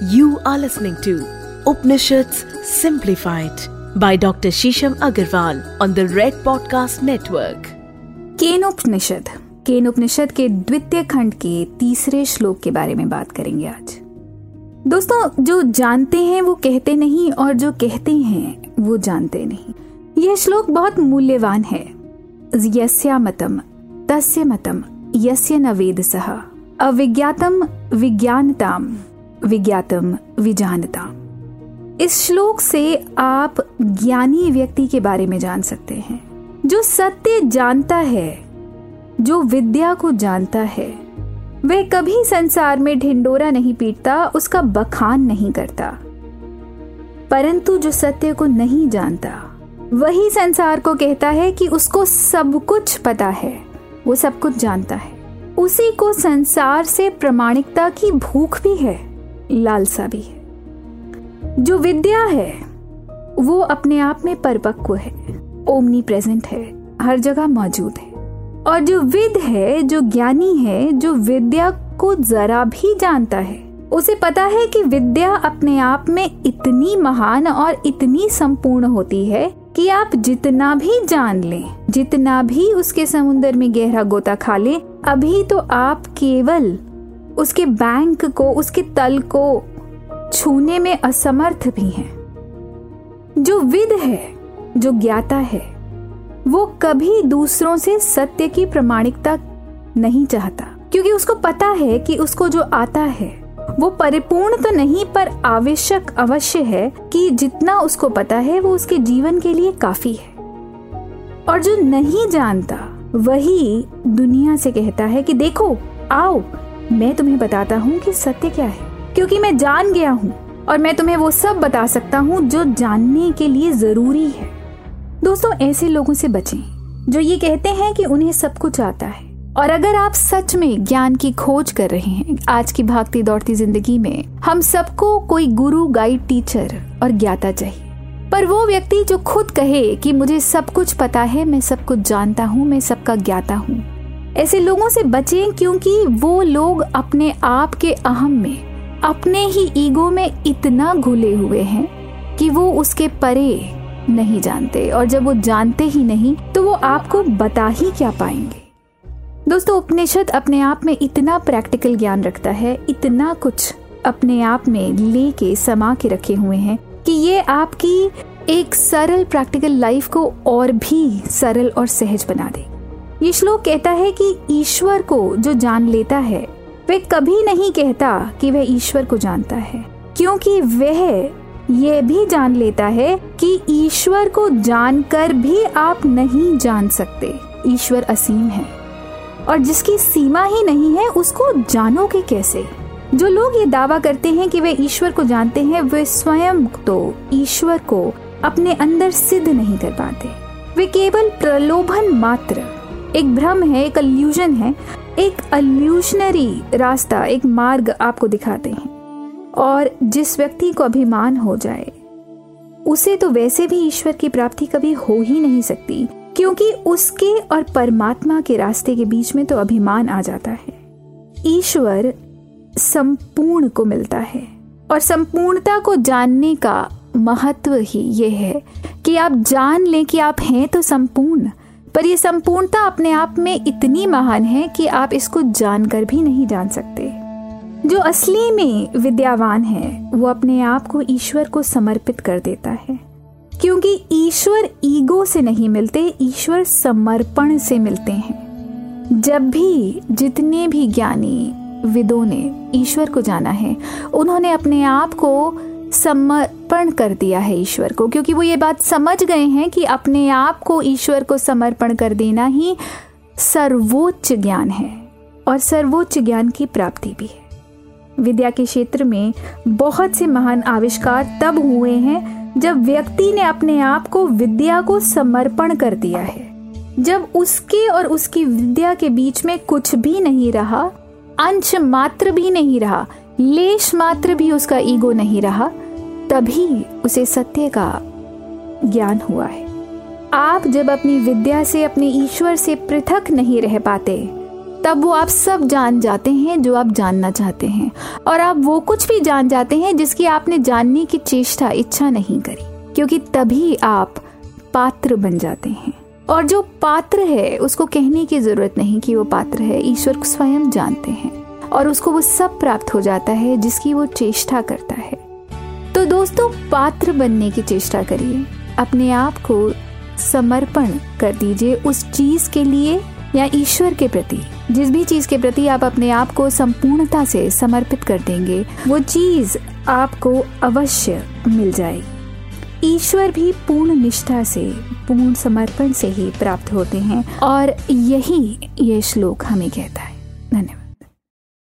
You are listening to Upanishads Simplified by Dr. Shisham Agarwal on the Red Podcast Network. Kenopanishad Kenopanishad के द्वितीय खंड के तीसरे श्लोक के बारे में बात करेंगे आज दोस्तों, जो जानते हैं वो कहते नहीं और जो कहते हैं वो जानते नहीं। यह श्लोक बहुत मूल्यवान है। यस्या मतम, तस्य मतम, यस्य न वेद सह। अविज्ञातम, विज्ञानताम। विज्ञातम विजानता। इस श्लोक से आप ज्ञानी व्यक्ति के बारे में जान सकते हैं। जो सत्य जानता है, जो विद्या को जानता है, वह कभी संसार में ढिंडोरा नहीं पीटता, उसका बखान नहीं करता। परंतु जो सत्य को नहीं जानता, वही संसार को कहता है कि उसको सब कुछ पता है, वो सब कुछ जानता है। उसी को संसार से प्रमाणिकता की भूख भी है। लालसा भी है। जो विद्या है, वो अपने आप में परिपक्व है ओमनी प्रेजेंट है, हर जगह मौजूद है। और जो विद है, जो ज्ञानी है, जो विद्या को जरा भी जानता है, उसे पता है कि विद्या अपने आप में इतनी महान और इतनी संपूर्ण होती है कि आप जितना भी जान लें, जितना भी उसके समुद्र में गहरा गोता खा लें, अभी तो आप केवल उसके बैंक को, उसके तल को छूने में असमर्थ भी हैं। जो विद है, जो ज्ञाता है, वो कभी दूसरों से सत्य की प्रमाणिकता नहीं चाहता। क्योंकि उसको पता है कि उसको जो आता है, वो परिपूर्ण तो नहीं, पर आवश्यक अवश्य है कि जितना उसको पता है, वो उसके जीवन के लिए काफ़ी है। और जो नहीं जानता, वही दुनिया से कहता है कि देखो, आओ मैं तुम्हें बताता हूँ कि सत्य क्या है, क्योंकि मैं जान गया हूँ, और मैं तुम्हें वो सब बता सकता हूँ जो जानने के लिए ज़रूरी है। दोस्तों, ऐसे लोगों से बचें, जो ये कहते हैं कि उन्हें सब कुछ आता है। और अगर आप सच में ज्ञान की खोज कर रहे हैं, आज की भागती दौड़ती ज़िंदगी में, हम सबको कोई गुरु, गाइड, टीचर और ज्ञाता चाहिए। पर वो व्यक्ति जो खुद कहे कि मुझे सब कुछ पता है, मैं सब कुछ जानता हूँ, मैं सबका ज्ञाता हूँ ऐसे लोगों से बचें क्योंकि वो लोग अपने आप के अहम में, अपने ही ईगो में इतना घुले हुए हैं कि वो उसके परे नहीं जानते और जब वो जानते ही नहीं तो वो आपको बता ही क्या पाएँगे। दोस्तों, उपनिषद अपने आप में इतना प्रैक्टिकल ज्ञान रखता है, इतना कुछ अपने आप में लेके समा के रखे हुए हैं कि ये आपकी एक सरल प्रैक्टिकल लाइफ को और भी सरल और सहज बना दे। ये श्लोक कहता है कि ईश्वर को जो जान लेता है वह कभी नहीं कहता कि वह ईश्वर को जानता है, क्योंकि वह यह भी जान लेता है कि ईश्वर को जानकर भी आप नहीं जान सकते। ईश्वर असीम है। और जिसकी सीमा ही नहीं है, उसको जानोगे कैसे? जो लोग ये दावा करते हैं कि वे ईश्वर को जानते हैं, वे स्वयं तो ईश्वर को अपने अंदर सिद्ध नहीं कर पाते। वे केवल प्रलोभन मात्र एक भ्रम है, एक अल्यूजन है, एक अल्यूशनरी रास्ता, एक मार्ग आपको दिखाते हैं। और जिस व्यक्ति को अभिमान हो जाए, उसे तो वैसे भी ईश्वर की प्राप्ति कभी हो ही नहीं सकती, क्योंकि उसके और परमात्मा के रास्ते के बीच में तो अभिमान आ जाता है। ईश्वर संपूर्ण को मिलता है, और संपूर्णता को जानने का महत्व ही ये है कि आप जान लें कि आप हैं तो संपूर्ण पर यह संपूर्णता अपने आप में इतनी महान है कि आप इसको जानकर भी नहीं जान सकते। जो असली में विद्यावान है, वो अपने आप को ईश्वर को समर्पित कर देता है। क्योंकि ईश्वर ईगो से नहीं मिलते, ईश्वर समर्पण से मिलते हैं। जब भी जितने भी ज्ञानी, विदों ने ईश्वर को जाना है, उन्होंने अपने आप को समर्पण कर दिया है ईश्वर को, क्योंकि वो ये बात समझ गए हैं कि अपने आप को ईश्वर को समर्पण कर देना ही सर्वोच्च ज्ञान है और सर्वोच्च ज्ञान की प्राप्ति भी है। विद्या के क्षेत्र में बहुत से महान आविष्कार तब हुए हैं जब व्यक्ति ने अपने आप को विद्या को समर्पण कर दिया है। जब उसके और उसकी विद्या के बीच में कुछ भी नहीं रहा, अंश मात्र भी नहीं रहा, लेश मात्र भी उसका ईगो नहीं रहा तभी उसे सत्य का ज्ञान हुआ है। आप जब अपनी विद्या से, अपने ईश्वर से पृथक नहीं रह पाते, तब वो आप सब जान जाते हैं जो आप जानना चाहते हैं। और आप वो कुछ भी जान जाते हैं जिसकी आपने जानने की चेष्टा, इच्छा नहीं करी, क्योंकि तभी आप पात्र बन जाते हैं। और जो पात्र है, उसको कहने की ज़रूरत नहीं कि वो पात्र है। ईश्वर को स्वयं जानते हैं और उसको वो सब प्राप्त हो जाता है जिसकी वो चेष्टा करता है। तो दोस्तों, पात्र बनने की चेष्टा करिए। अपने आप को समर्पण कर दीजिए उस चीज़ के लिए या ईश्वर के प्रति। जिस भी चीज़ के प्रति आप अपने आप को संपूर्णता से समर्पित कर देंगे, वो चीज़ आपको अवश्य मिल जाएगी। ईश्वर भी पूर्ण निष्ठा से, पूर्ण समर्पण से ही प्राप्त होते हैं और यही ये श्लोक हमें कहता है। धन्यवाद।